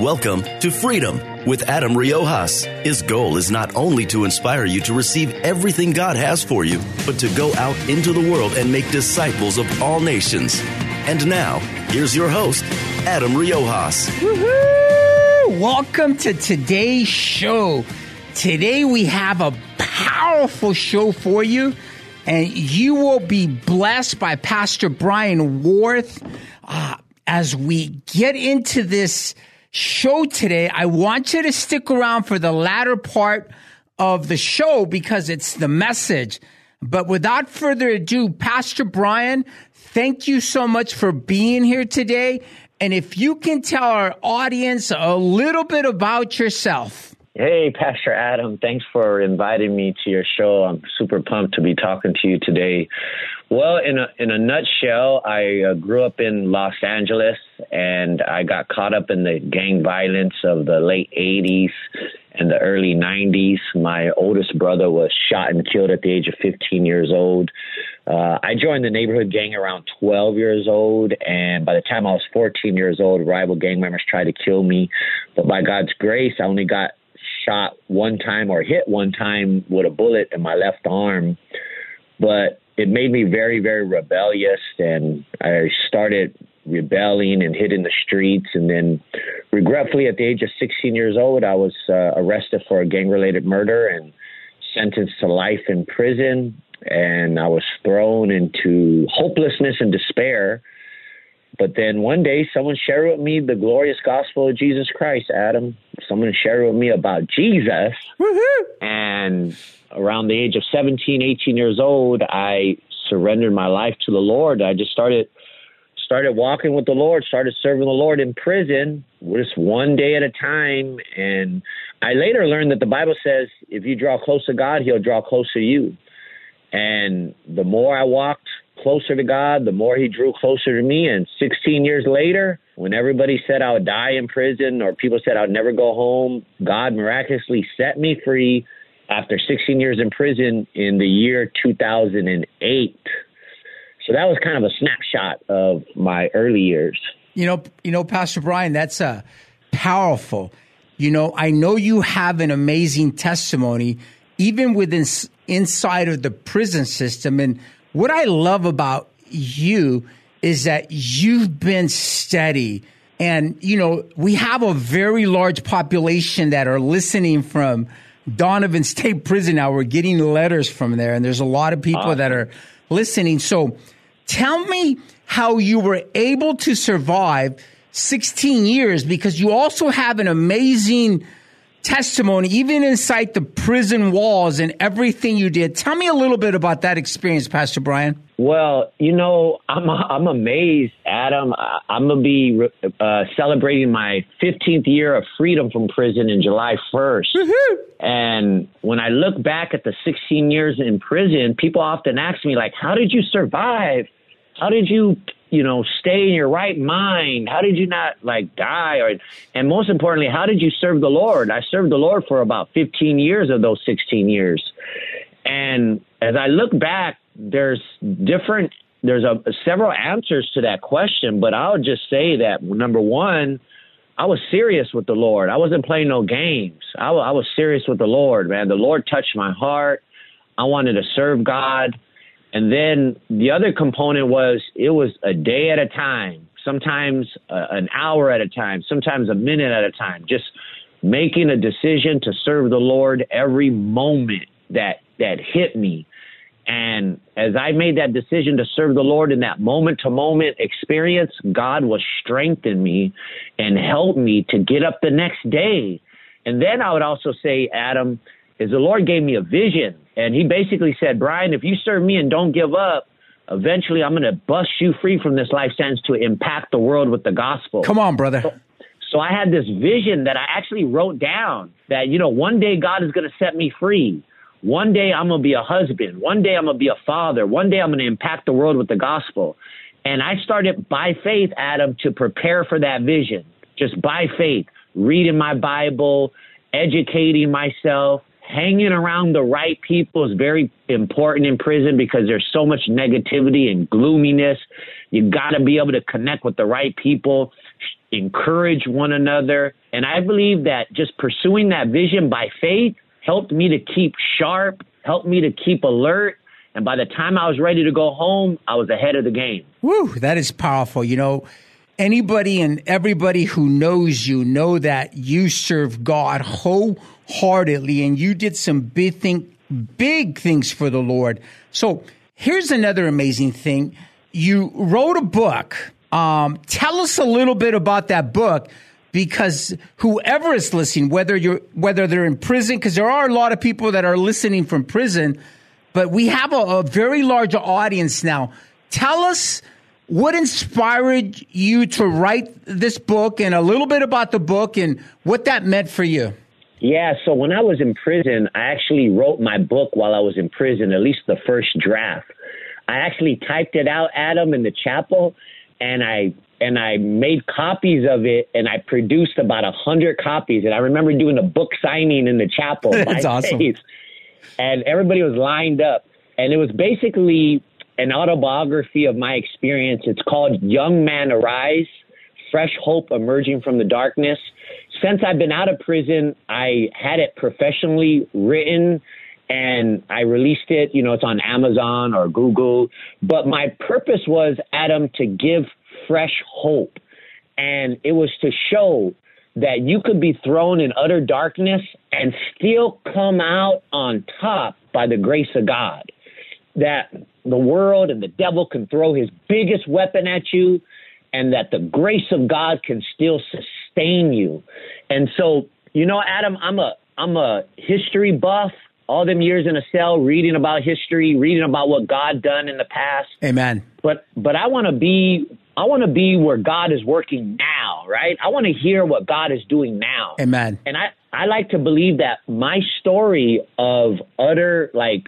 Welcome to Freedom with Adam Riojas. His goal is not only to inspire you to receive everything God has for you, but to go out into the world and make disciples of all nations. And now, here's your host, Adam Riojas. Woo-hoo! Welcome to today's show. Today we have a powerful show for you, and you will be blessed by Pastor Brian Worth. Uh, as we get into this show today, I want you to stick around for the latter part of the show because it's the message. But without further ado, Pastor Brian, thank you so much for being here today. And if you can tell our audience a little bit about yourself. Hey, Pastor Adam, thanks for inviting me to your show. I'm super pumped to be talking to you today. Well, in a in a nutshell, I uh, grew up in Los Angeles, and I got caught up in the gang violence of the late '80s and the early '90s. My oldest brother was shot and killed at the age of 15 years old. Uh, I joined the neighborhood gang around 12 years old, and by the time I was 14 years old, rival gang members tried to kill me. But by God's grace, I only got shot one time or hit one time with a bullet in my left arm. But it made me very, very rebellious, and I started rebelling and hitting the streets. And then, regretfully, at the age of 16 years old, I was uh, arrested for a gang related murder and sentenced to life in prison. And I was thrown into hopelessness and despair. But then one day, someone shared with me the glorious gospel of Jesus Christ, Adam. Someone shared with me about Jesus. Woo-hoo! And around the age of 17, 18 years old, I surrendered my life to the Lord. I just started started walking with the Lord, started serving the Lord in prison, just one day at a time. And I later learned that the Bible says if you draw close to God, He'll draw close to you. And the more I walked closer to God, the more He drew closer to me. And 16 years later, when everybody said I would die in prison or people said I'd never go home, God miraculously set me free after 16 years in prison in the year 2008. So that was kind of a snapshot of my early years. You know, you know, Pastor Brian, that's uh, powerful. You know, I know you have an amazing testimony, even within inside of the prison system. And what I love about you is that you've been steady. And, you know, we have a very large population that are listening from Donovan State Prison now. We're getting letters from there, and there's a lot of people that are listening. So tell me how you were able to survive 16 years because you also have an amazing testimony, even inside the prison walls and everything you did. Tell me a little bit about that experience, Pastor Brian. Well, you know, I'm I'm amazed, Adam. I'm gonna be uh, celebrating my 15th year of freedom from prison in July 1st. Mm-hmm. And when I look back at the 16 years in prison, people often ask me like, "How did you survive? How did you you know, stay in your right mind? How did you not like die? Or, and most importantly, how did you serve the Lord? I served the Lord for about 15 years of those 16 years. And as I look back, there's different, there's a, several answers to that question, but I'll just say that number one, I was serious with the Lord. I wasn't playing no games. I, I was serious with the Lord, man. The Lord touched my heart. I wanted to serve God. And then the other component was it was a day at a time, sometimes uh, an hour at a time, sometimes a minute at a time, just making a decision to serve the Lord every moment that that hit me. And as I made that decision to serve the Lord in that moment to moment experience, God was strengthening me and helped me to get up the next day. And then I would also say, Adam, is the Lord gave me a vision and he basically said, Brian, if you serve me and don't give up, eventually I'm going to bust you free from this life sentence to impact the world with the gospel. Come on, brother. So, So I had this vision that I actually wrote down that, you know, one day God is going to set me free. One day I'm going to be a husband. One day I'm going to be a father. One day I'm going to impact the world with the gospel. And I started by faith, Adam, to prepare for that vision, just by faith, reading my Bible, educating myself, hanging around the right people is very important in prison because there's so much negativity and gloominess. You got to be able to connect with the right people, encourage one another. And I believe that just pursuing that vision by faith helped me to keep sharp, helped me to keep alert. And by the time I was ready to go home, I was ahead of the game. Woo, that is powerful. You know, anybody and everybody who knows you know that you serve God wholeheartedly and you did some big thing, big things for the Lord. So here's another amazing thing. You wrote a book. Um, tell us a little bit about that book because whoever is listening, whether you're whether they're in prison, because there are a lot of people that are listening from prison, but we have a, a very large audience now. Tell us what inspired you to write this book and a little bit about the book and what that meant for you. Yeah, so when I was in prison, I actually wrote my book while I was in prison, at least the first draft. I actually typed it out, Adam, in the chapel, and I and I made copies of it, and I produced about a hundred copies. And I remember doing a book signing in the chapel. That's awesome. Face, and everybody was lined up, and it was basically an autobiography of my experience. It's called Young Man Arise Fresh Hope Emerging from the Darkness. Since I've been out of prison, I had it professionally written and I released it. You know, it's on Amazon or Google. But my purpose was, Adam, to give fresh hope. And it was to show that you could be thrown in utter darkness and still come out on top by the grace of God. That the world and the devil can throw his biggest weapon at you and that the grace of God can still sustain you. And so, you know, Adam, I'm a I'm a history buff. All them years in a cell reading about history, reading about what God done in the past. Amen. But but I want to be I want to be where God is working now, right? I want to hear what God is doing now. Amen. And I I like to believe that my story of utter like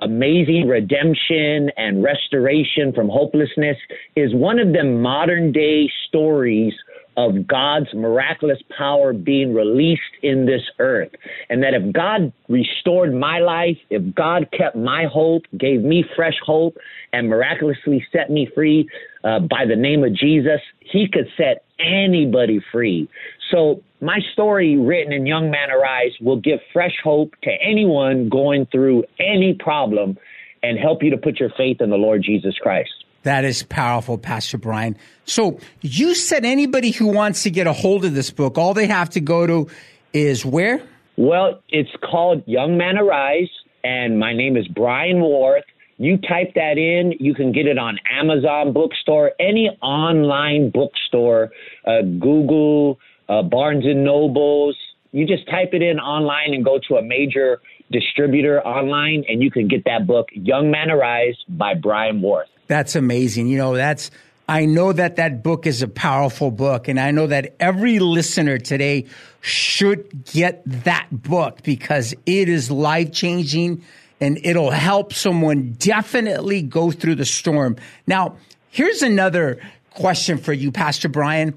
amazing redemption and restoration from hopelessness is one of the modern day stories of God's miraculous power being released in this earth. And that if God restored my life, if God kept my hope, gave me fresh hope, and miraculously set me free uh, by the name of Jesus, He could set anybody free. So my story written in Young Man Arise will give fresh hope to anyone going through any problem and help you to put your faith in the Lord Jesus Christ. That is powerful, Pastor Brian. So you said anybody who wants to get a hold of this book, all they have to go to is where? Well, it's called Young Man Arise, and my name is Brian Worth. You type that in, you can get it on Amazon bookstore, any online bookstore, uh, Google, uh, Barnes and Nobles. You just type it in online and go to a major distributor online, and you can get that book, Young Man Arise by Brian Worth. That's amazing. You know, that's I know that that book is a powerful book, and I know that every listener today should get that book because it is life changing and it'll help someone definitely go through the storm. Now, here's another question for you, Pastor Brian.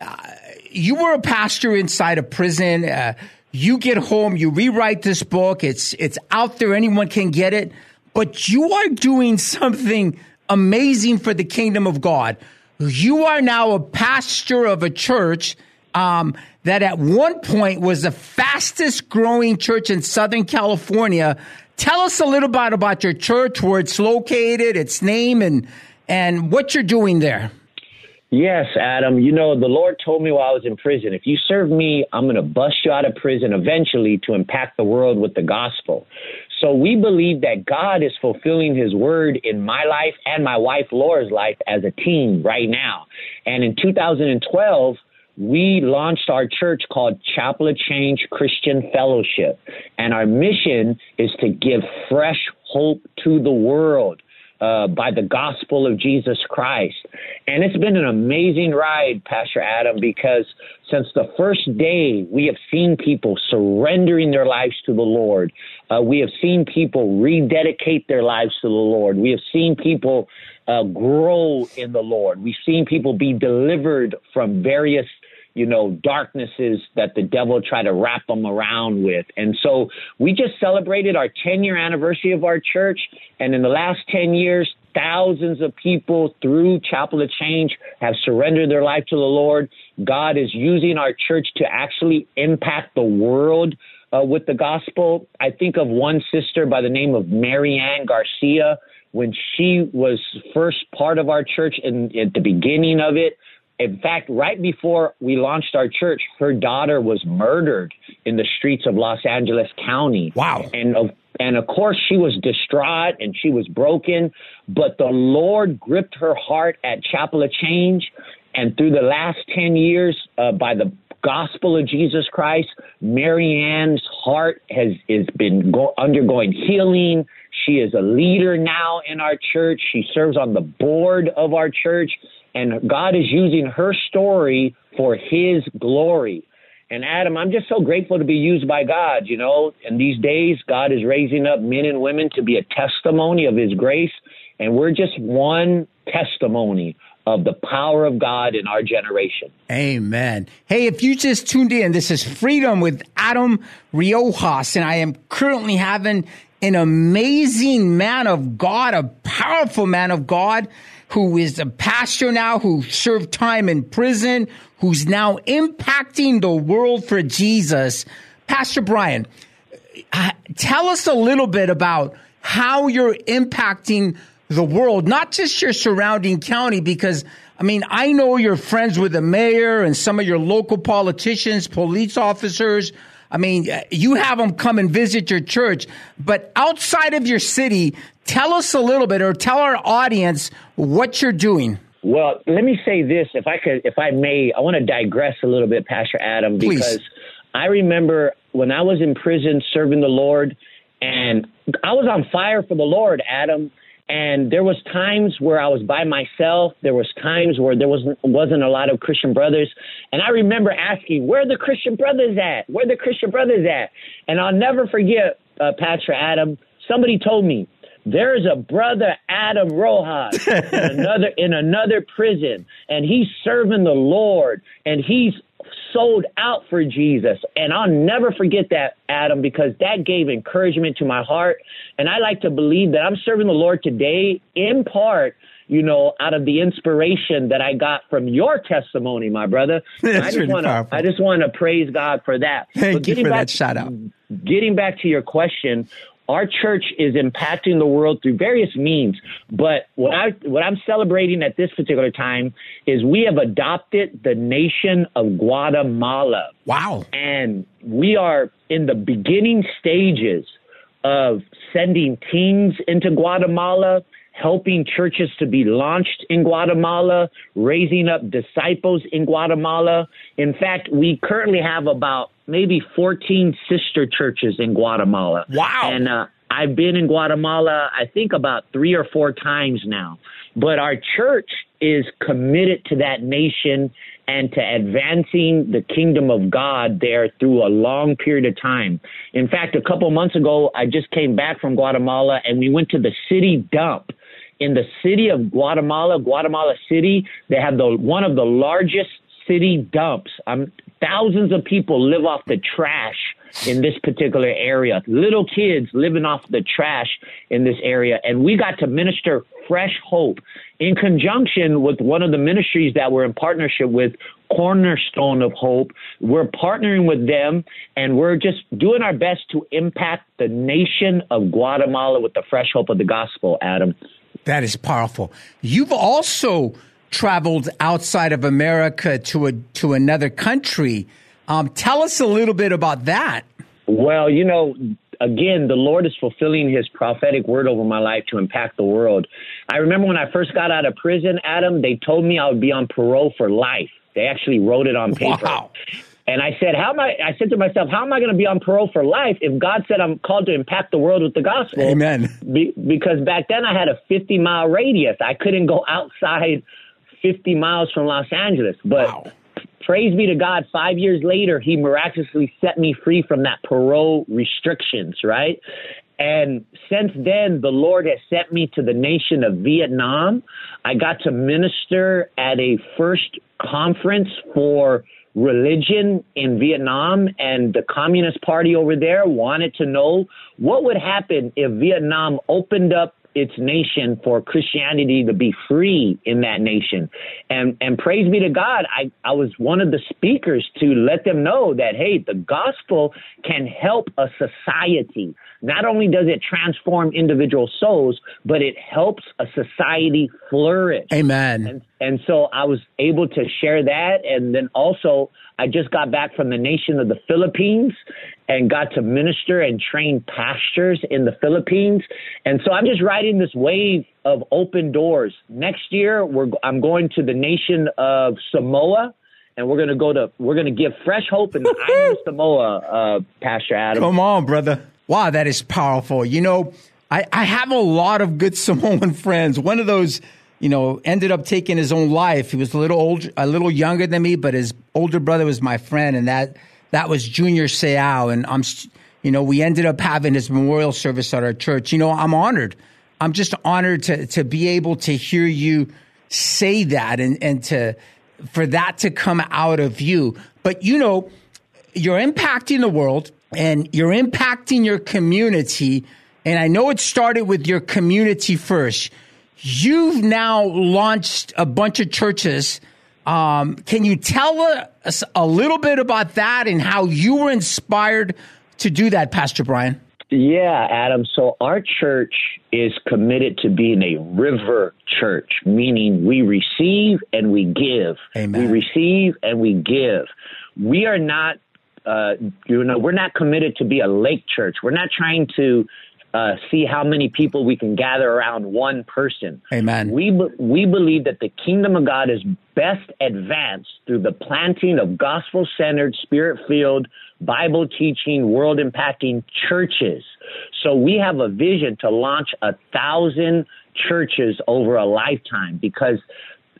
Uh, you were a pastor inside a prison. Uh, you get home, you rewrite this book. It's it's out there. Anyone can get it. But you are doing something amazing for the kingdom of God. You are now a pastor of a church um, that at one point was the fastest growing church in Southern California. Tell us a little bit about your church, where it's located, its name, and and what you're doing there. Yes, Adam. You know, the Lord told me while I was in prison, if you serve me, I'm going to bust you out of prison eventually to impact the world with the gospel. So we believe that God is fulfilling his word in my life and my wife Laura's life as a team right now. And in 2012, we launched our church called Chapel of Change Christian Fellowship. And our mission is to give fresh hope to the world uh, by the gospel of Jesus Christ. And it's been an amazing ride, Pastor Adam, because since the first day, we have seen people surrendering their lives to the Lord. Uh, we have seen people rededicate their lives to the Lord. We have seen people uh, grow in the Lord. We've seen people be delivered from various you know, darknesses that the devil tried to wrap them around with. And so we just celebrated our 10 year anniversary of our church. And in the last 10 years, thousands of people through Chapel of Change have surrendered their life to the Lord. God is using our church to actually impact the world. Uh, with the gospel, I think of one sister by the name of Marianne Garcia. When she was first part of our church in, at the beginning of it, in fact, right before we launched our church, her daughter was murdered in the streets of Los Angeles County. Wow. And of and of course, she was distraught and she was broken, but the Lord gripped her heart at Chapel of Change. And through the last 10 years, uh, by the gospel of Jesus Christ, Marianne's heart has, has been go- undergoing healing. She is a leader now in our church. She serves on the board of our church. And God is using her story for His glory. And Adam, I'm just so grateful to be used by God. You know, in these days, God is raising up men and women to be a testimony of His grace. And we're just one testimony of the power of God in our generation. Amen. Hey, if you just tuned in, this is Freedom with Adam Riojas, and I am currently having an amazing man of God, a powerful man of God who is a pastor now, who served time in prison, who's now impacting the world for Jesus. Pastor Brian, uh, tell us a little bit about how you're impacting the world, not just your surrounding county, because I mean, I know you're friends with the mayor and some of your local politicians, police officers. I mean, uh, you have them come and visit your church, but outside of your city, tell us a little bit or tell our audience what you're doing. Well, let me say this, if I could, if I may, I want to digress a little bit, Pastor Adam, Please. because I remember when I was in prison serving the Lord, and I was on fire for the Lord, Adam. And there was times where I was by myself. There was times where there wasn't wasn't a lot of Christian brothers. And I remember asking, "Where are the Christian brothers at? Where are the Christian brothers at?" And I'll never forget, uh, Pastor Adam. Somebody told me there is a brother Adam Riojas in another in another prison, and he's serving the Lord, and he's sold out for Jesus. And I'll never forget that, Adam, because that gave encouragement to my heart. And I like to believe that I'm serving the Lord today in part you know, out of the inspiration that I got from your testimony, my brother. That's I just really want to powerful. I just want to praise God for that. Thank But you for back- that shout out. Getting back to your question, our church is impacting the world through various means. But what I what I'm celebrating at this particular time is we have adopted the nation of Guatemala Wow. and we are in the beginning stages of sending teams into Guatemala, helping churches to be launched in Guatemala, raising up disciples in Guatemala. In fact, we currently have about maybe 14 sister churches in Guatemala. Wow. And uh, I've been in Guatemala, I think about three or four times now. But our church is committed to that nation and to advancing the kingdom of God there through a long period of time. In fact, a couple months ago, I just came back from Guatemala and we went to the city dump. In the city of Guatemala, Guatemala City, they have the one of the largest city dumps. Um, thousands of people live off the trash in this particular area. Little kids living off the trash in this area. And we got to minister fresh hope in conjunction with one of the ministries that we're in partnership with, Cornerstone of Hope. We're partnering with them and we're just doing our best to impact the nation of Guatemala with the fresh hope of the gospel, Adam. That is powerful. You've also traveled outside of America to a to another country. Um, tell us a little bit about that. Well, you know, again, the Lord is fulfilling his prophetic word over my life to impact the world. I remember when I first got out of prison, Adam, they told me I would be on parole for life. They actually wrote it on paper. Wow. And I said, how am I? I said to myself, how am I going to be on parole for life if God said I'm called to impact the world with the gospel? Amen. Be, because back then I had a 50 mile radius. I couldn't go outside 50 miles from Los Angeles. But Wow. praise be to God, five years later, He miraculously set me free from that parole restrictions, right? And since then, the Lord has sent me to the nation of Vietnam. I got to minister at a first conference for religion in Vietnam, and the Communist Party over there wanted to know what would happen if Vietnam opened up its nation for Christianity to be free in that nation. And and praise be to God, I, I was one of the speakers to let them know that hey, the gospel can help a society. Not only does it transform individual souls, but it helps a society flourish. Amen. And, and so I was able to share that. And then also, I just got back from the nation of the Philippines and got to minister and train pastors in the Philippines. And so I'm just riding this wave of open doors. Next year, we're, I'm going to the nation of Samoa. And we're gonna go to we're gonna give fresh hope in the island of Samoa, uh, Pastor Adam. Come on, brother. Wow, that is powerful. You know, I, I have a lot of good Samoan friends. One of those, you know, ended up taking his own life. He was a little old, a little younger than me, but his older brother was my friend, and that that was Junior Seau. And I'm, you know, we ended up having his memorial service at our church. You know, I'm honored. I'm just honored to to be able to hear you say that and and to for that to come out of you. But you know, you're impacting the world and you're impacting your community. And I know it started with your community first. You've now launched a bunch of churches. Um, can you tell us a little bit about that and how you were inspired to do that, Pastor Brian? Yeah, Adam. So our church is committed to being a river church, meaning we receive and we give. Amen. We receive and we give. We are not, uh, you know, we're not committed to be a lake church. We're not trying to uh, see how many people we can gather around one person. Amen. We be- we believe that the kingdom of God is best advanced through the planting of gospel-centered, spirit-filled, Bible teaching, world impacting churches. So we have a vision to launch a thousand churches over a lifetime because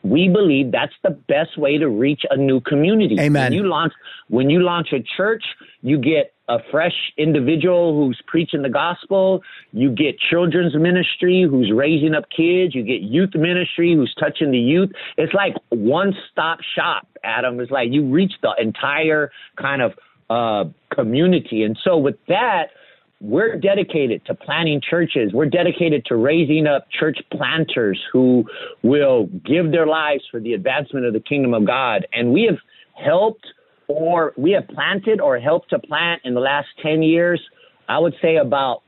we believe that's the best way to reach a new community. Amen. When you launch when you launch a church, you get a fresh individual who's preaching the gospel. You get children's ministry who's raising up kids. You get youth ministry who's touching the youth. It's like one stop shop, Adam. It's like you reach the entire kind of uh, community. And so with that, we're dedicated to planting churches. We're dedicated to raising up church planters who will give their lives for the advancement of the kingdom of God. And we have helped or we have planted or helped to plant in the last 10 years, I would say about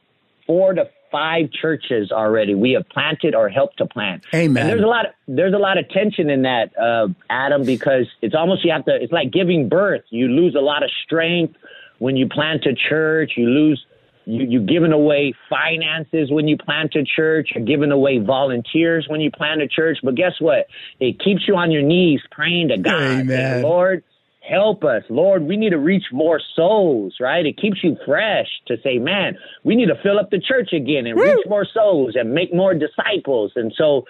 four to five churches already we have planted or helped to plant. Amen. And there's a lot of there's a lot of tension in that, uh, Adam, because it's almost you have to it's like giving birth. You lose a lot of strength when you plant a church, you lose you, you're giving away finances when you plant a church. You're giving away volunteers when you plant a church. But guess what? It keeps you on your knees praying to God. Amen. Lord, help us. Lord, we need to reach more souls, right? It keeps you fresh to say, man, we need to fill up the church again and reach more souls and make more disciples. And so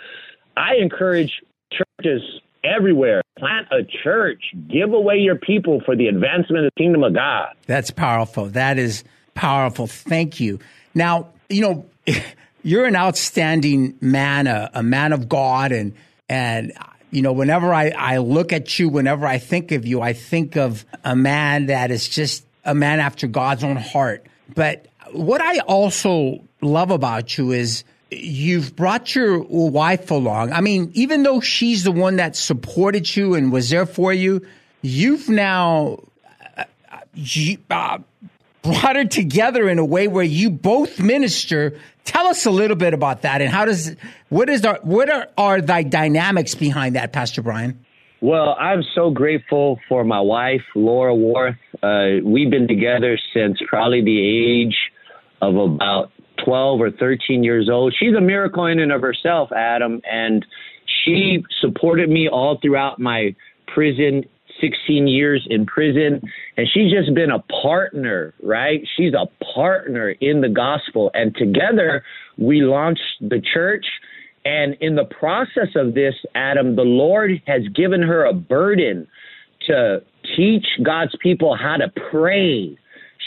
I encourage churches everywhere plant a church, give away your people for the advancement of the kingdom of God. That's powerful. That is powerful. Thank you. Now, you know, you're an outstanding man, a, a man of God, and and you know, whenever I, I look at you, whenever I think of you, I think of a man that is just a man after God's own heart. But what I also love about you is you've brought your wife along. I mean, even though she's the one that supported you and was there for you, you've now uh, you, uh, brought her together in a way where you both minister. Tell us a little bit about that and how does what is our what are, are the dynamics behind that, Pastor Brian? Well, I'm so grateful for my wife, Laura Worth. Uh, we've been together since probably the age of about 12 or 13 years old. She's a miracle in and of herself, Adam, and she supported me all throughout my prison 16 years in prison, and she's just been a partner, right? She's a partner in the gospel. And together, we launched the church. And in the process of this, Adam, the Lord has given her a burden to teach God's people how to pray.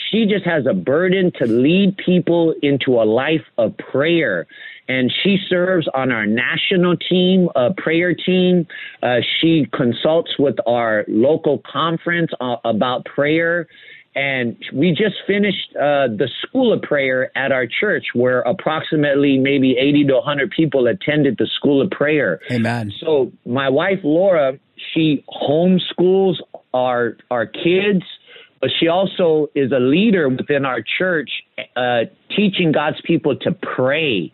She just has a burden to lead people into a life of prayer and she serves on our national team, uh, prayer team. Uh, she consults with our local conference uh, about prayer. And we just finished uh, the school of prayer at our church, where approximately maybe 80 to 100 people attended the school of prayer. Amen. So my wife Laura, she homeschools our our kids, but she also is a leader within our church, uh, teaching God's people to pray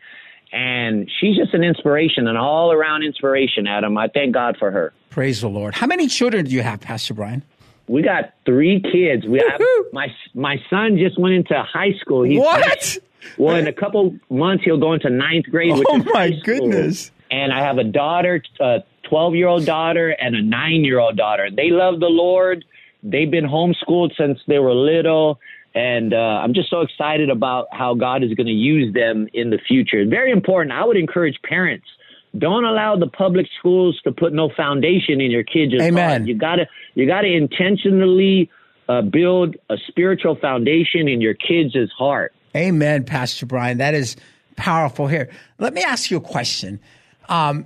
and she's just an inspiration, an all around inspiration, Adam. I thank God for her. Praise the Lord. How many children do you have, Pastor Brian? We got three kids. We have, my my son just went into high school. He's what? well, in a couple months he'll go into ninth grade. oh my goodness! And I have a daughter, a twelve year old daughter, and a nine year old daughter. They love the Lord. They've been homeschooled since they were little. And uh, I'm just so excited about how God is going to use them in the future. Very important. I would encourage parents don't allow the public schools to put no foundation in your kids' Amen. Heart. You gotta you gotta intentionally uh, build a spiritual foundation in your kids' heart. Amen, Pastor Brian. That is powerful. Here, let me ask you a question. Um,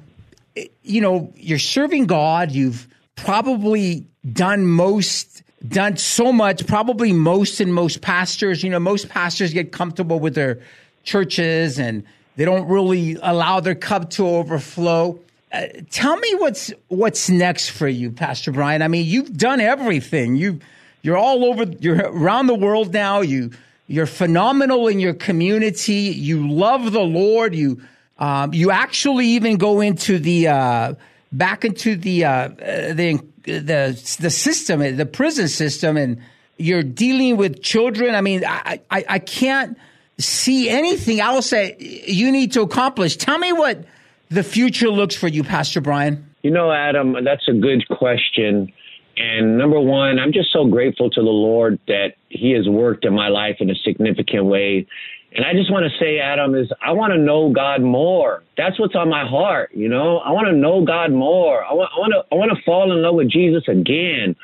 you know, you're serving God. You've probably done most done so much, probably most and most pastors, you know, most pastors get comfortable with their churches and they don't really allow their cup to overflow. Uh, tell me what's what's next for you, Pastor Brian. I mean, you've done everything. You you're all over. You're around the world now. You you're phenomenal in your community. You love the Lord. You um, you actually even go into the uh, back into the uh, the the the system, the prison system, and you're dealing with children. I mean, I, I, I can't see anything else that you need to accomplish. Tell me what the future looks for you, Pastor Brian. You know, Adam, that's a good question. And number one, I'm just so grateful to the Lord that He has worked in my life in a significant way. And I just want to say, Adam, is I want to know God more. That's what's on my heart. You know, I want to know God more. I want, I want to, I want to fall in love with Jesus again.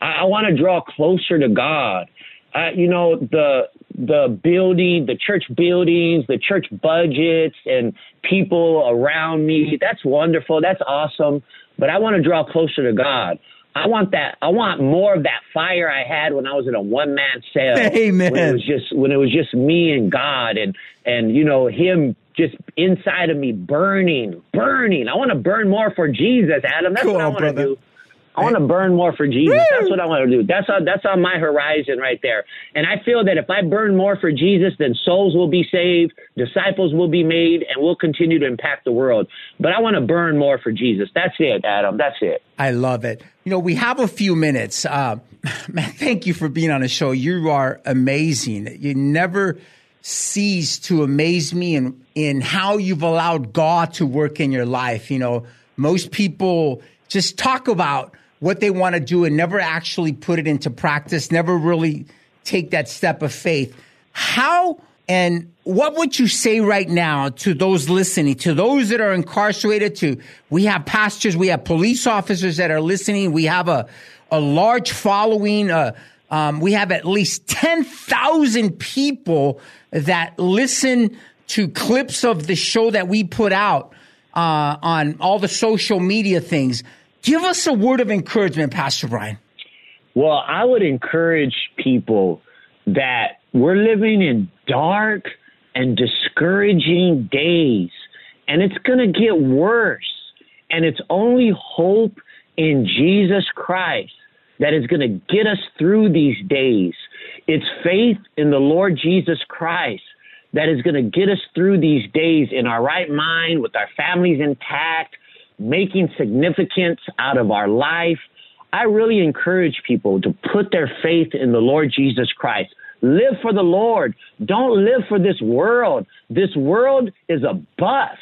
I, I want to draw closer to God. Uh, you know, the the building, the church buildings, the church budgets, and people around me. That's wonderful. That's awesome. But I want to draw closer to God. I want that. I want more of that fire I had when I was in a one man cell. Amen. When it was just when it was just me and God, and and you know him just inside of me burning, burning. I want to burn more for Jesus, Adam. That's cool, what I want to do. I want to burn more for Jesus. Woo! That's what I want to do. That's on that's on my horizon right there. And I feel that if I burn more for Jesus, then souls will be saved, disciples will be made, and we'll continue to impact the world. But I want to burn more for Jesus. That's it, Adam. That's it. I love it. You know, we have a few minutes. Uh, man, thank you for being on the show. You are amazing. You never cease to amaze me in in how you've allowed God to work in your life. You know, most people just talk about what they want to do and never actually put it into practice, never really take that step of faith. How and what would you say right now to those listening, to those that are incarcerated, to we have pastors, we have police officers that are listening, we have a, a large following, uh, um, we have at least 10,000 people that listen to clips of the show that we put out uh, on all the social media things. Give us a word of encouragement, Pastor Brian. Well, I would encourage people that we're living in dark and discouraging days, and it's going to get worse. And it's only hope in Jesus Christ that is going to get us through these days. It's faith in the Lord Jesus Christ that is going to get us through these days in our right mind, with our families intact, making significance out of our life. I really encourage people to put their faith in the Lord Jesus Christ. Live for the Lord. Don't live for this world. This world is a bust.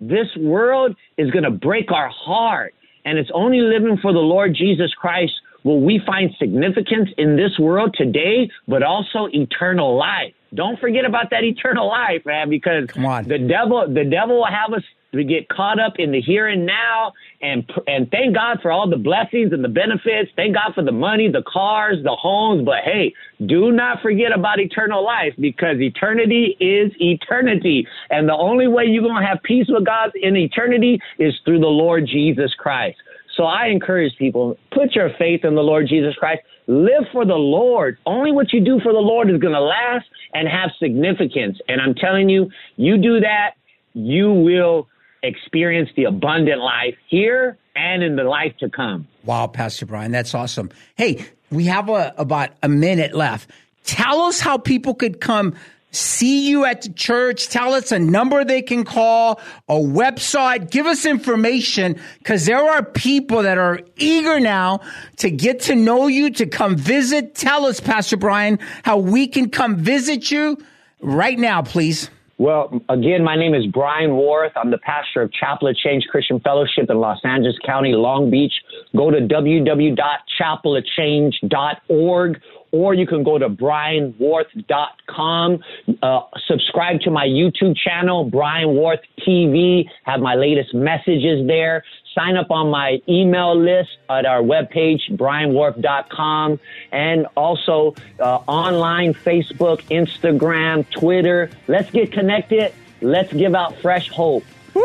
This world is going to break our heart. And it's only living for the Lord Jesus Christ will we find significance in this world today, but also eternal life. Don't forget about that eternal life, man, because the devil, the devil will have us we get caught up in the here and now and and thank God for all the blessings and the benefits. Thank God for the money, the cars, the homes, but hey, do not forget about eternal life because eternity is eternity. And the only way you're going to have peace with God in eternity is through the Lord Jesus Christ. So I encourage people, put your faith in the Lord Jesus Christ. Live for the Lord. Only what you do for the Lord is going to last and have significance. And I'm telling you, you do that, you will experience the abundant life here and in the life to come. Wow, Pastor Brian, that's awesome. Hey, we have a, about a minute left. Tell us how people could come see you at the church. Tell us a number they can call, a website. Give us information because there are people that are eager now to get to know you, to come visit. Tell us, Pastor Brian, how we can come visit you right now, please. Well, again, my name is Brian Worth. I'm the pastor of Chapel of Change Christian Fellowship in Los Angeles County, Long Beach. Go to www.chapelofchange.org or you can go to brianworth.com. Uh, subscribe to my YouTube channel, Brian Worth TV. Have my latest messages there. Sign up on my email list at our webpage, brianworth.com, and also uh, online, Facebook, Instagram, Twitter. Let's get connected. Let's give out fresh hope. Woo!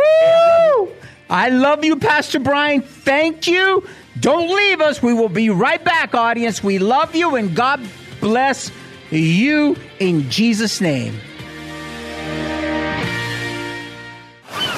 I love you, Pastor Brian. Thank you. Don't leave us. We will be right back, audience. We love you, and God bless you in Jesus' name.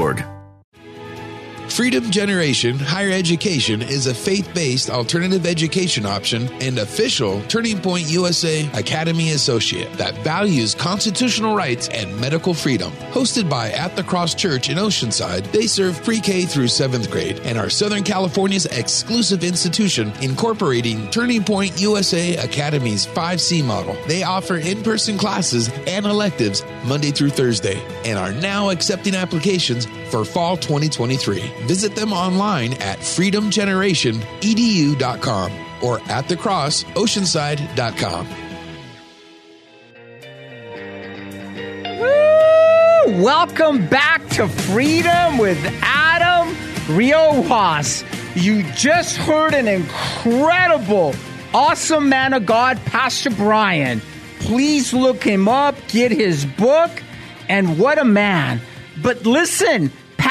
Lord. Freedom Generation Higher Education is a faith based alternative education option and official Turning Point USA Academy Associate that values constitutional rights and medical freedom. Hosted by At the Cross Church in Oceanside, they serve pre K through seventh grade and are Southern California's exclusive institution incorporating Turning Point USA Academy's 5C model. They offer in person classes and electives Monday through Thursday and are now accepting applications for fall 2023. Visit them online at freedomgenerationedu.com or at the cross oceanside.com. Woo! Welcome back to Freedom with Adam Riojas. You just heard an incredible, awesome man of God, Pastor Brian. Please look him up, get his book, and what a man. But listen,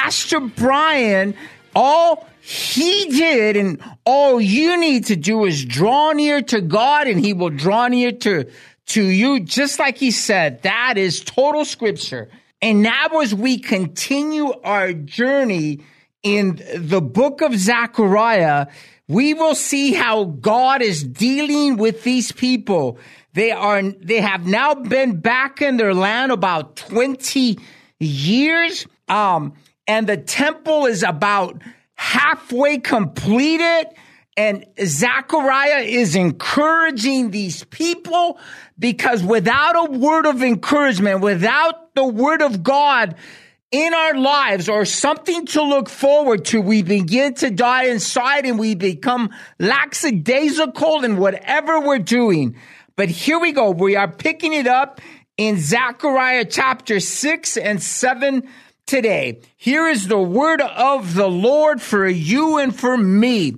Pastor Brian, all he did and all you need to do is draw near to God and he will draw near to, to you. Just like he said, that is total scripture. And now as we continue our journey in the book of Zechariah, we will see how God is dealing with these people. They are, they have now been back in their land about 20 years. Um, and the temple is about halfway completed. And Zechariah is encouraging these people because without a word of encouragement, without the word of God in our lives or something to look forward to, we begin to die inside and we become lackadaisical in whatever we're doing. But here we go. We are picking it up in Zechariah chapter six and seven today. Here is the word of the Lord for you and for me.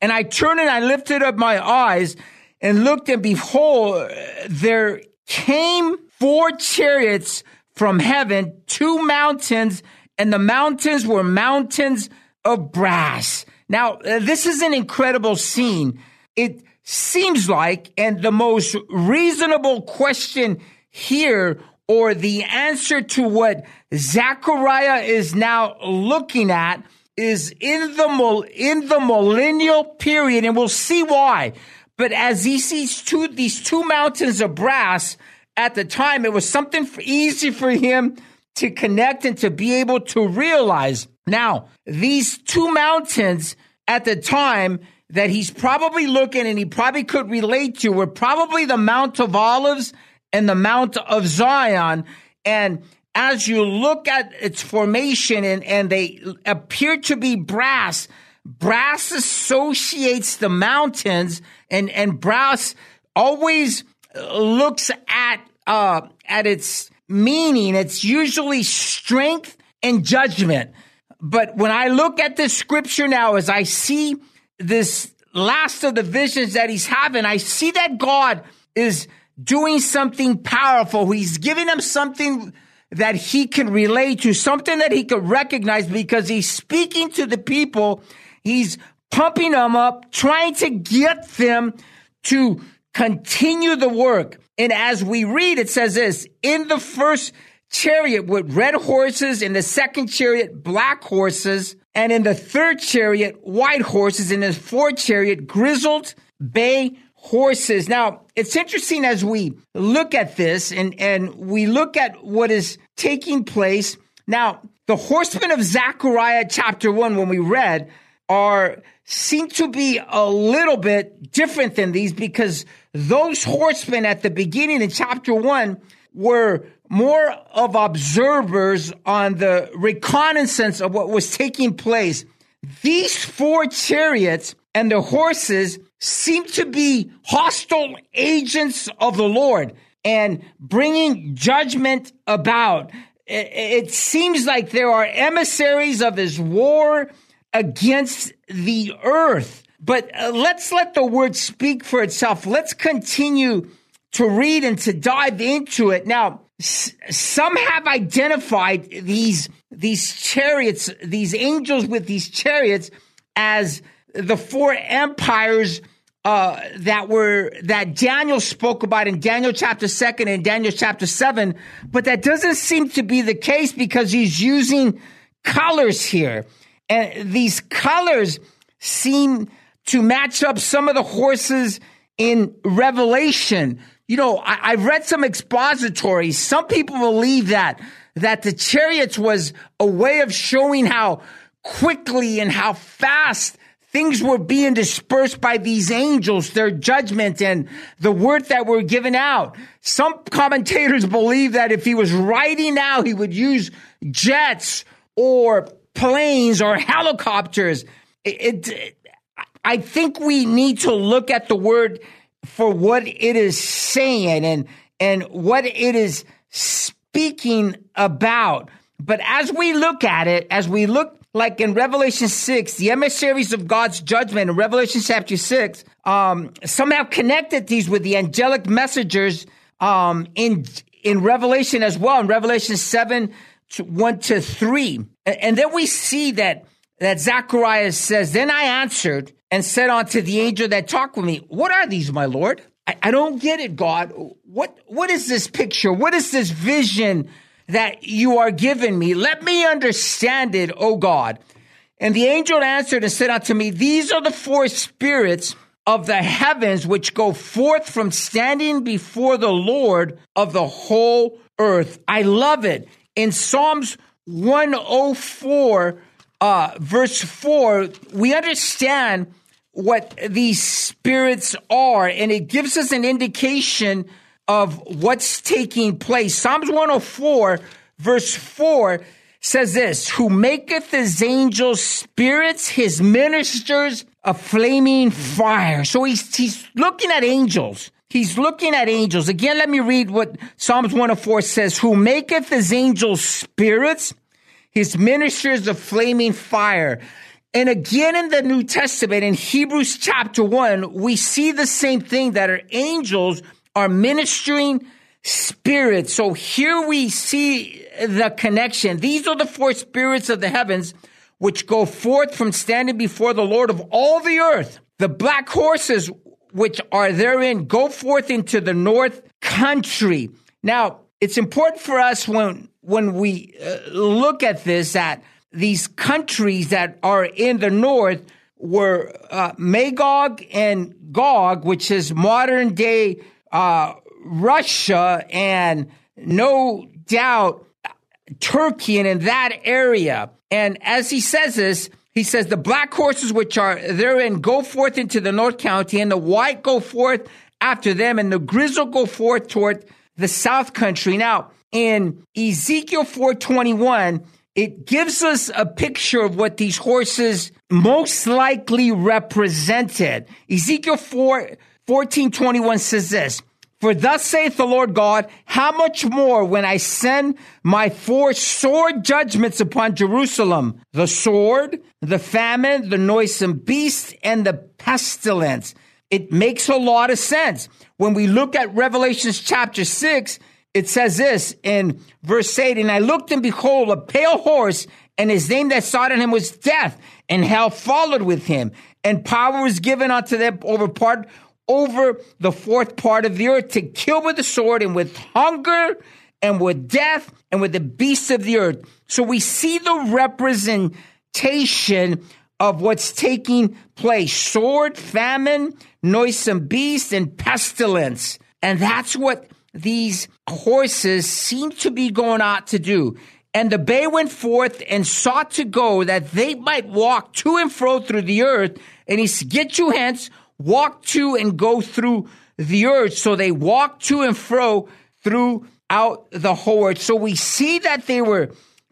And I turned and I lifted up my eyes and looked and behold, there came four chariots from heaven, two mountains, and the mountains were mountains of brass. Now, uh, this is an incredible scene. It seems like, and the most reasonable question here or the answer to what Zechariah is now looking at is in the in the millennial period, and we'll see why. But as he sees two these two mountains of brass at the time, it was something easy for him to connect and to be able to realize. Now, these two mountains at the time that he's probably looking and he probably could relate to were probably the Mount of Olives and the Mount of Zion. And as you look at its formation and, and they appear to be brass, brass associates the mountains and, and brass always looks at, uh, at its meaning. It's usually strength and judgment. But when I look at this scripture now, as I see this last of the visions that he's having, I see that God is doing something powerful. He's giving them something that he can relate to, something that he could recognize because he's speaking to the people. He's pumping them up, trying to get them to continue the work. And as we read, it says this in the first chariot with red horses, in the second chariot, black horses, and in the third chariot, white horses, in the fourth chariot, grizzled bay horses. Now, it's interesting as we look at this and, and we look at what is taking place. Now, the horsemen of Zechariah chapter one, when we read, are seem to be a little bit different than these because those horsemen at the beginning in chapter one were more of observers on the reconnaissance of what was taking place. These four chariots and the horses seem to be hostile agents of the Lord and bringing judgment about. It, seems like there are emissaries of his war against the earth. But uh, let's let the word speak for itself. Let's continue to read and to dive into it. Now, some have identified these, these chariots, these angels with these chariots as the four empires uh, that were that Daniel spoke about in Daniel chapter second and Daniel chapter seven, but that doesn't seem to be the case because he's using colors here, and these colors seem to match up some of the horses in Revelation. You know, I, have read some expositories. Some people believe that that the chariots was a way of showing how quickly and how fast things were being dispersed by these angels, their judgment and the word that were given out. Some commentators believe that if he was writing now, he would use jets or planes or helicopters. It, it, I think we need to look at the word for what it is saying and, and what it is speaking about. But as we look at it, as we look like in Revelation 6, the emissaries of God's judgment in Revelation chapter 6, um, some have connected these with the angelic messengers um, in, in Revelation as well, in Revelation 7, to 1 to 3. And, and then we see that, that Zacharias says, Then I answered and said unto the angel that talked with me, What are these, my Lord? I, I don't get it, God. What, what is this picture? What is this vision? That you are giving me. Let me understand it, O God. And the angel answered and said unto me, These are the four spirits of the heavens which go forth from standing before the Lord of the whole earth. I love it. In Psalms 104, uh, verse 4, we understand what these spirits are, and it gives us an indication of what's taking place. Psalms 104, verse 4 says this Who maketh his angels spirits, his ministers a flaming fire. So he's, he's looking at angels. He's looking at angels. Again, let me read what Psalms 104 says Who maketh his angels spirits, his ministers a flaming fire. And again in the New Testament, in Hebrews chapter 1, we see the same thing that are angels are ministering spirits. So here we see the connection. These are the four spirits of the heavens which go forth from standing before the Lord of all the earth. The black horses which are therein go forth into the north country. Now, it's important for us when when we uh, look at this that these countries that are in the north were uh, Magog and Gog, which is modern day uh, Russia and no doubt Turkey and in that area. And as he says this, he says the black horses which are therein go forth into the north county and the white go forth after them and the grizzle go forth toward the south country. Now in Ezekiel 421, it gives us a picture of what these horses most likely represented. Ezekiel 4, 14, 21 says this, for thus saith the Lord God, how much more when I send my four sword judgments upon Jerusalem, the sword, the famine, the noisome beast, and the pestilence. It makes a lot of sense. When we look at Revelations chapter six, it says this in verse 8, and I looked and behold a pale horse, and his name that sought on him was death, and hell followed with him, and power was given unto them over part over the fourth part of the earth to kill with the sword and with hunger and with death and with the beasts of the earth. So we see the representation of what's taking place. Sword, famine, noisome beast, and pestilence. And that's what these horses seem to be going out to do. And the bay went forth and sought to go that they might walk to and fro through the earth. And he said, Get you hence, walk to and go through the earth. So they walked to and fro throughout the whole earth. So we see that they were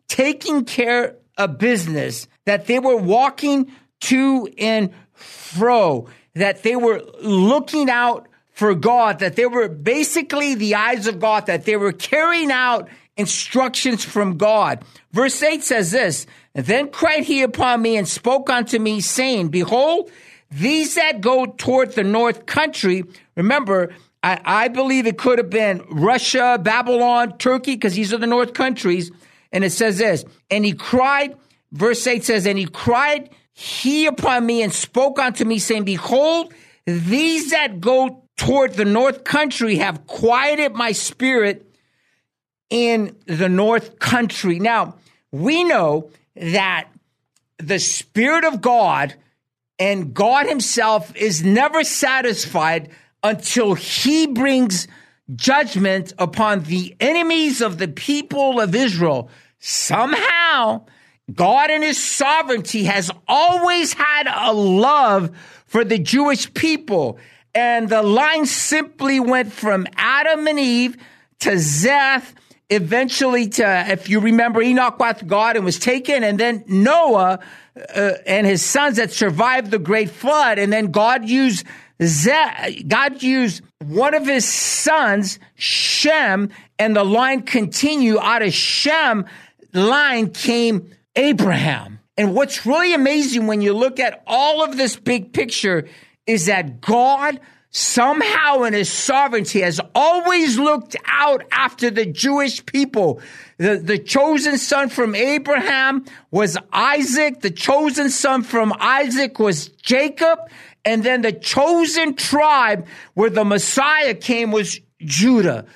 taking care of business, that they were walking to and fro, that they were looking out for God, that they were basically the eyes of God, that they were carrying out instructions from God. Verse 8 says this, Then cried he upon me and spoke unto me, saying, Behold, these that go toward the north country, remember, I, I believe it could have been Russia, Babylon, Turkey, because these are the north countries. And it says this, and he cried, verse 8 says, and he cried he upon me and spoke unto me, saying, Behold, these that go toward the north country have quieted my spirit in the north country. Now, we know that the Spirit of God and God Himself is never satisfied until He brings judgment upon the enemies of the people of Israel. Somehow, God in His sovereignty has always had a love for the Jewish people. And the line simply went from Adam and Eve to Seth, eventually to, if you remember, Enoch with God and was taken, and then Noah uh, and his sons that survived the great flood. And then God used Seth, God used one of his sons, Shem, and the line continued. Out of Shem line came Abraham. And what's really amazing when you look at all of this big picture is that God somehow in his sovereignty has always looked out after the Jewish people. The, the chosen son from Abraham was Isaac. The chosen son from Isaac was Jacob. And then the chosen tribe where the Messiah came was Judah.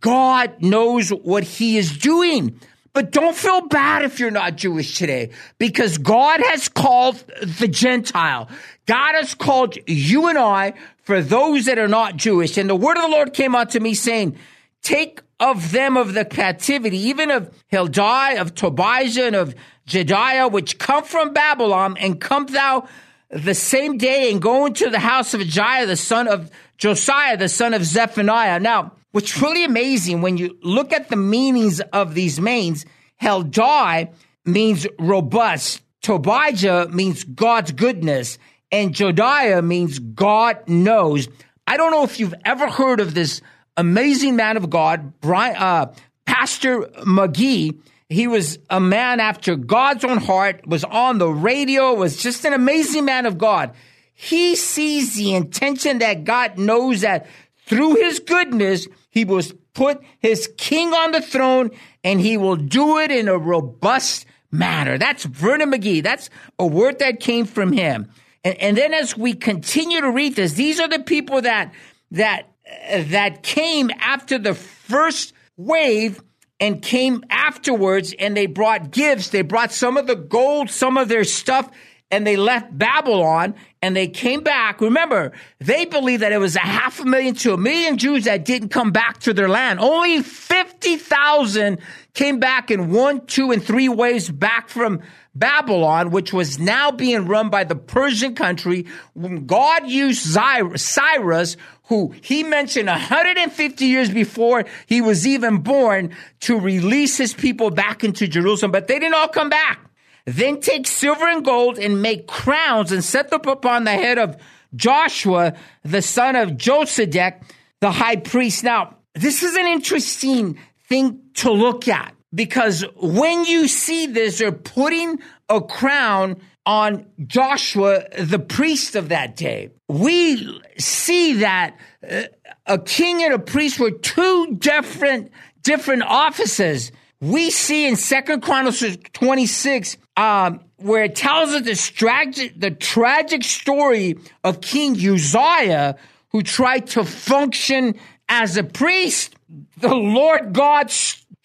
God knows what he is doing. But don't feel bad if you're not Jewish today because God has called the Gentile. God has called you and I for those that are not Jewish. And the word of the Lord came out to me saying, take of them of the captivity, even of Heldai, of Tobijah, and of Jedaiah, which come from Babylon, and come thou the same day and go into the house of Ahiah, the son of Josiah, the son of Zephaniah. Now, what's really amazing when you look at the meanings of these names, Heldai means robust. Tobijah means God's goodness and Jedaiah means God knows. I don't know if you've ever heard of this amazing man of God, Brian, uh, Pastor McGee. He was a man after God's own heart, was on the radio, was just an amazing man of God. He sees the intention that God knows that through his goodness, he will put his king on the throne and he will do it in a robust manner. That's Vernon McGee. That's a word that came from him. And, and then as we continue to read this, these are the people that that that came after the first wave and came afterwards and they brought gifts. They brought some of the gold, some of their stuff, and they left Babylon and they came back. Remember, they believed that it was a half a million to a million Jews that didn't come back to their land. Only 50,000 came back in one, two, and three waves back from Babylon, which was now being run by the Persian country. when God used Cyrus, who he mentioned 150 years before he was even born, to release his people back into Jerusalem, but they didn't all come back. Then take silver and gold and make crowns and set them upon the head of Joshua, the son of Josedek, the high priest. Now, this is an interesting thing to look at because when you see this, they're putting a crown on Joshua, the priest of that day. We see that uh, a king and a priest were two different, different offices. We see in Second Chronicles 26 um, where it tells us the tragic, the tragic story of King Uzziah, who tried to function as a priest. The Lord God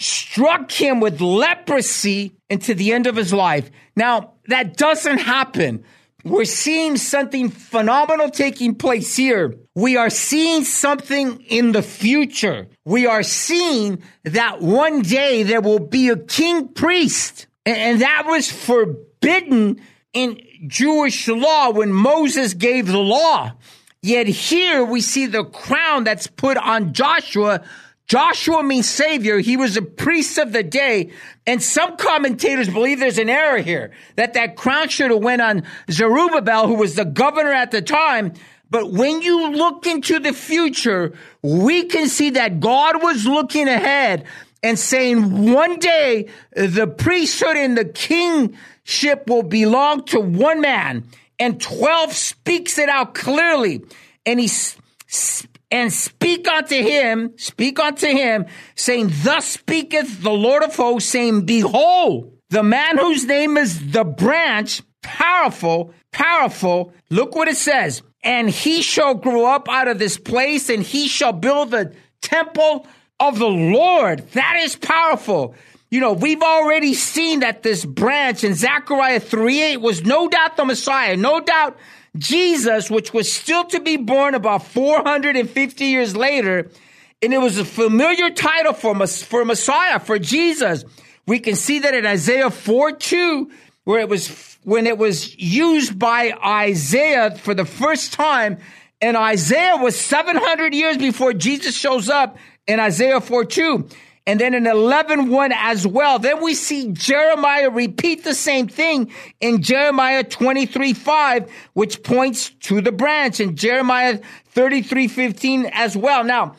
struck him with leprosy into the end of his life. Now, that doesn't happen. We're seeing something phenomenal taking place here. We are seeing something in the future. We are seeing that one day there will be a king priest and that was forbidden in Jewish law when Moses gave the law. Yet here we see the crown that's put on Joshua. Joshua means savior. He was a priest of the day. And some commentators believe there's an error here, that that crown should have went on Zerubbabel, who was the governor at the time. But when you look into the future, we can see that God was looking ahead and saying one day the priesthood and the kingship will belong to one man. And 12 speaks it out clearly. And he and speak unto him, speak unto him, saying, Thus speaketh the Lord of hosts, saying, Behold, the man whose name is the branch, powerful, powerful. Look what it says. And he shall grow up out of this place, and he shall build the temple of the Lord. That is powerful. You know, we've already seen that this branch in Zechariah 3 8 was no doubt the Messiah, no doubt Jesus, which was still to be born about 450 years later. And it was a familiar title for, for Messiah, for Jesus. We can see that in Isaiah 4 2, where it was, when it was used by Isaiah for the first time. And Isaiah was 700 years before Jesus shows up in Isaiah 4 2. And then in 11 1 as well. Then we see Jeremiah repeat the same thing in Jeremiah 23 5, which points to the branch, and Jeremiah 33 15 as well. Now,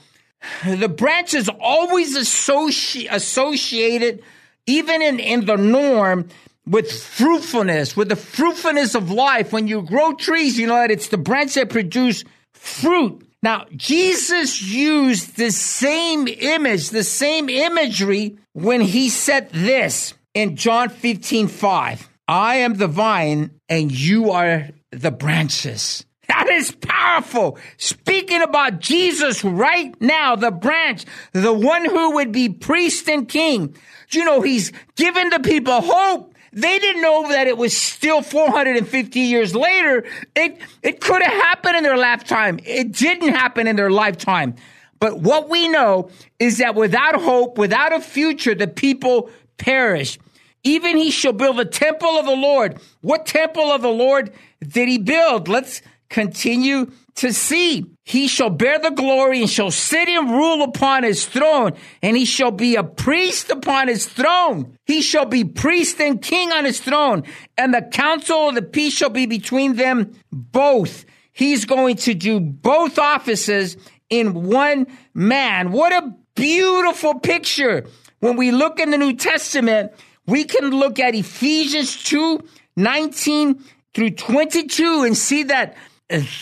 the branch is always associ- associated, even in, in the norm, with fruitfulness, with the fruitfulness of life. When you grow trees, you know that it's the branch that produce fruit. Now, Jesus used the same image, the same imagery when he said this in John 15, 5. I am the vine and you are the branches. That is powerful. Speaking about Jesus right now, the branch, the one who would be priest and king. You know, he's given the people hope. They didn't know that it was still 450 years later. It, it could have happened in their lifetime. It didn't happen in their lifetime. But what we know is that without hope, without a future, the people perish. Even he shall build a temple of the Lord. What temple of the Lord did he build? Let's continue to see. He shall bear the glory and shall sit and rule upon his throne, and he shall be a priest upon his throne. He shall be priest and king on his throne, and the council of the peace shall be between them both. He's going to do both offices in one man. What a beautiful picture. When we look in the New Testament, we can look at Ephesians 2 19 through 22 and see that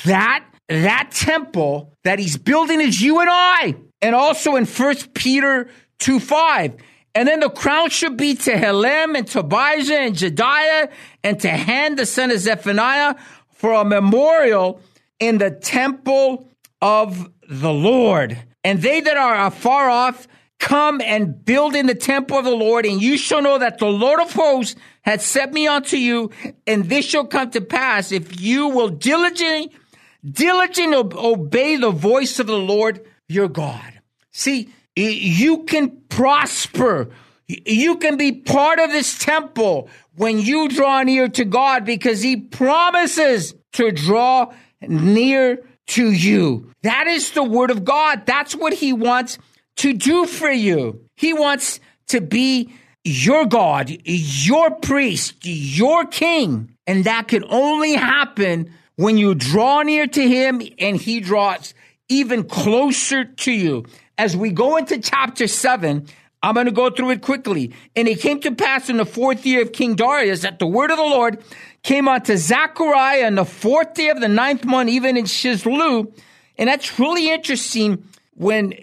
that that temple that he's building is you and I. And also in First Peter 2 5. And then the crown should be to Helem and Tobiah and Jedaiah and to Hen, the son of Zephaniah, for a memorial in the temple of the Lord. And they that are afar off come and build in the temple of the Lord, and you shall know that the Lord of hosts hath sent me unto you, and this shall come to pass if you will diligently, diligently obey the voice of the Lord your God. See, you can prosper. You can be part of this temple when you draw near to God because he promises to draw near to you. That is the word of God. That's what he wants to do for you. He wants to be your God, your priest, your king. And that can only happen when you draw near to him and he draws even closer to you. As we go into chapter seven, I'm going to go through it quickly. And it came to pass in the fourth year of King Darius that the word of the Lord came unto Zechariah in the fourth day of the ninth month, even in Chisleu. And that's really interesting when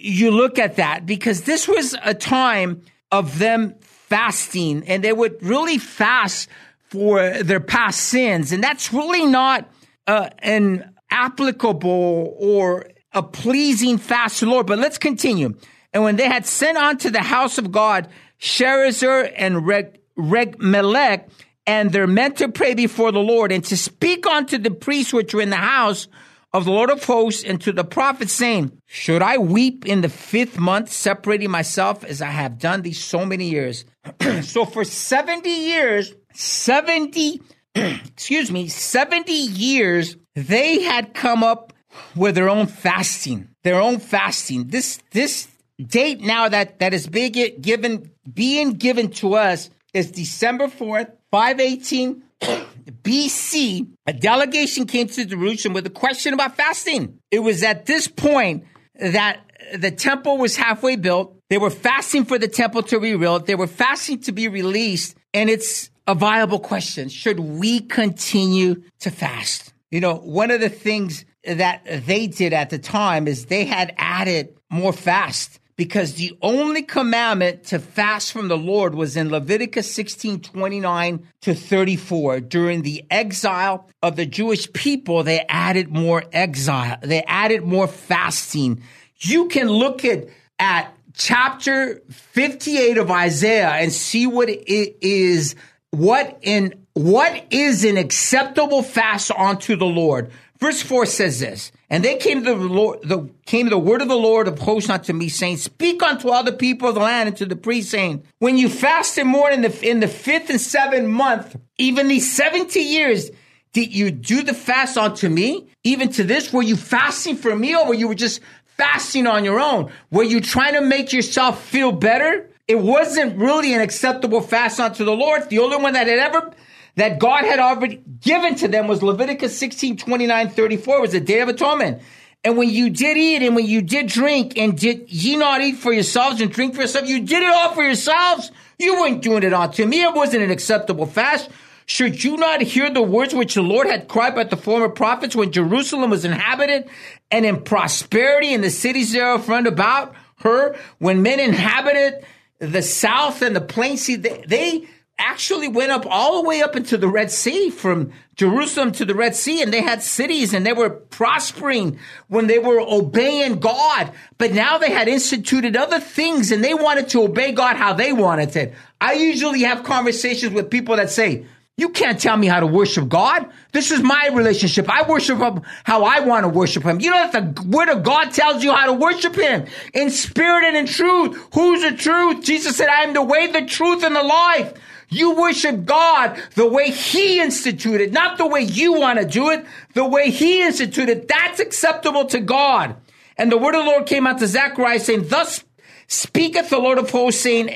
you look at that because this was a time of them fasting and they would really fast for their past sins. And that's really not uh, an applicable or a pleasing fast to the Lord. But let's continue. And when they had sent unto the house of God Sherezer and Reg, Regemmelech, and they're meant to pray before the Lord and to speak unto the priests which were in the house of the Lord of hosts and to the prophet, saying, Should I weep in the fifth month, separating myself as I have done these so many years? so for 70 years, 70, excuse me, 70 years, they had come up with their own fasting, their own fasting. This, this date now that, that is being given, being given to us is December 4th, 518 BC, a delegation came to Jerusalem with a question about fasting. It was at this point that the temple was halfway built. They were fasting for the temple to be rebuilt. They were fasting to be released. And it's a viable question. Should we continue to fast? You know, one of the things that they did at the time is they had added more fast because the only commandment to fast from the Lord was in Leviticus 16 29 to 34. During the exile of the Jewish people, they added more exile, they added more fasting. You can look at, at chapter 58 of Isaiah and see what it is, what in what is an acceptable fast unto the Lord. Verse 4 says this, and they came to the Lord, the, came the word of the Lord of hosts unto me, saying, Speak unto all the people of the land and to the priest, saying, When you fast and mourn in the, in the fifth and seventh month, even these 70 years, did you do the fast unto me? Even to this, were you fasting for me or were you just fasting on your own? Were you trying to make yourself feel better? It wasn't really an acceptable fast unto the Lord. The only one that had ever that God had already given to them was Leviticus 16, 29, 34 was the Day of Atonement. And when you did eat and when you did drink and did ye not eat for yourselves and drink for yourselves, you did it all for yourselves. You weren't doing it unto me. It wasn't an acceptable fast. Should you not hear the words which the Lord had cried by the former prophets when Jerusalem was inhabited and in prosperity and the cities thereof round about her, when men inhabited the south and the plain see, they, they actually went up all the way up into the Red Sea from Jerusalem to the Red Sea and they had cities and they were prospering when they were obeying God. But now they had instituted other things and they wanted to obey God how they wanted it. I usually have conversations with people that say, you can't tell me how to worship God. This is my relationship. I worship Him how I want to worship Him. You know that the Word of God tells you how to worship Him in spirit and in truth. Who's the truth? Jesus said, I am the way, the truth, and the life. You worship God the way He instituted, not the way you want to do it, the way He instituted. That's acceptable to God. And the word of the Lord came out to Zechariah saying, Thus speaketh the Lord of hosts, saying,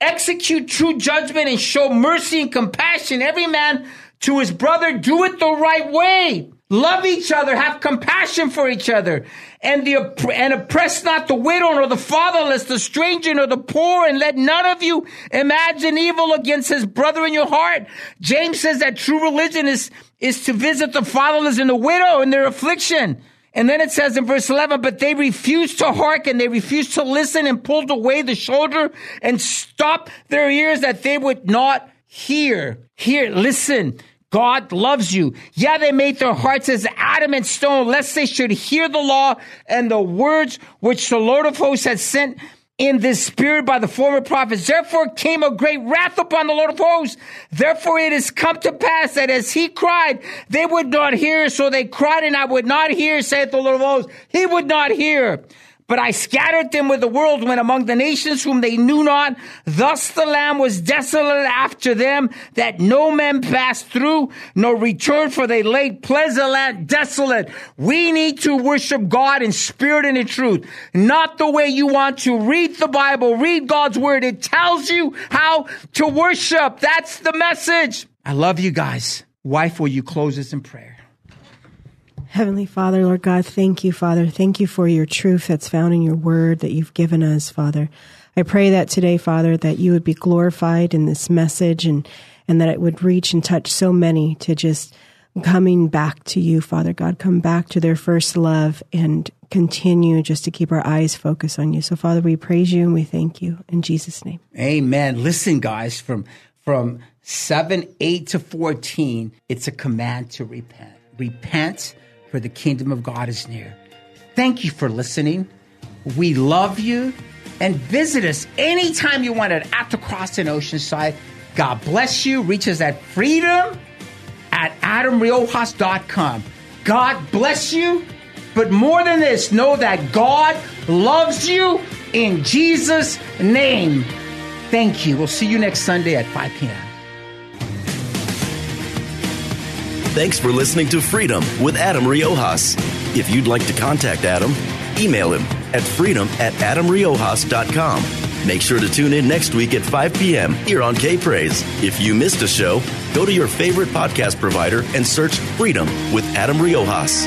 Execute true judgment and show mercy and compassion, every man to his brother, do it the right way. Love each other, have compassion for each other, and the and oppress not the widow nor the fatherless, the stranger nor the poor, and let none of you imagine evil against his brother in your heart. James says that true religion is is to visit the fatherless and the widow in their affliction. And then it says in verse 11, but they refused to hearken, they refused to listen and pulled away the shoulder and stopped their ears that they would not hear. Hear, listen. God loves you. Yeah, they made their hearts as adamant stone, lest they should hear the law and the words which the Lord of hosts had sent in this spirit by the former prophets. Therefore came a great wrath upon the Lord of hosts. Therefore it has come to pass that as he cried, they would not hear. So they cried and I would not hear, saith the Lord of hosts. He would not hear. But I scattered them with the whirlwind among the nations whom they knew not. Thus the land was desolate after them, that no man passed through, nor returned, for they laid pleasant land desolate. We need to worship God in spirit and in truth, not the way you want to read the Bible, read God's word. It tells you how to worship. That's the message. I love you guys. Wife, will you close us in prayer? Heavenly Father, Lord God, thank you, Father. Thank you for your truth that's found in your word that you've given us, Father. I pray that today, Father, that you would be glorified in this message and, and that it would reach and touch so many to just coming back to you, Father God, come back to their first love and continue just to keep our eyes focused on you. So, Father, we praise you and we thank you in Jesus' name. Amen. Listen, guys, from from 7, 8 to 14, it's a command to repent. Repent for the kingdom of God is near. Thank you for listening. We love you. And visit us anytime you want it at the cross in Oceanside. God bless you. Reach us at freedom at adamriojas.com. God bless you. But more than this, know that God loves you in Jesus' name. Thank you. We'll see you next Sunday at 5 p.m. Thanks for listening to Freedom with Adam Riojas. If you'd like to contact Adam, email him at freedom at adamriojas.com. Make sure to tune in next week at 5 p.m. here on K Praise. If you missed a show, go to your favorite podcast provider and search Freedom with Adam Riojas.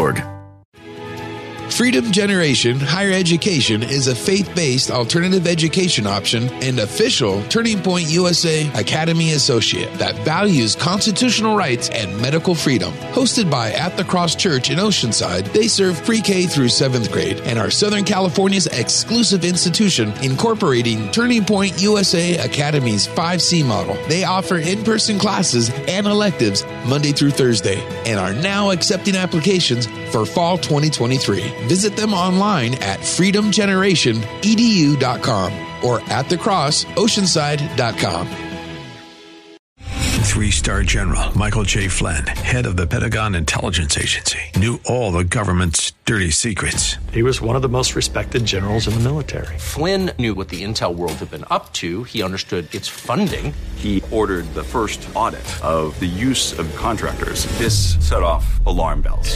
org. Freedom Generation Higher Education is a faith based alternative education option and official Turning Point USA Academy Associate that values constitutional rights and medical freedom. Hosted by At the Cross Church in Oceanside, they serve pre K through seventh grade and are Southern California's exclusive institution incorporating Turning Point USA Academy's 5C model. They offer in person classes and electives Monday through Thursday and are now accepting applications for fall 2023. Visit them online at freedomgenerationedu.com or at the cross oceanside.com. Three star general Michael J. Flynn, head of the Pentagon Intelligence Agency, knew all the government's dirty secrets. He was one of the most respected generals in the military. Flynn knew what the intel world had been up to. He understood its funding. He ordered the first audit of the use of contractors. This set off alarm bells.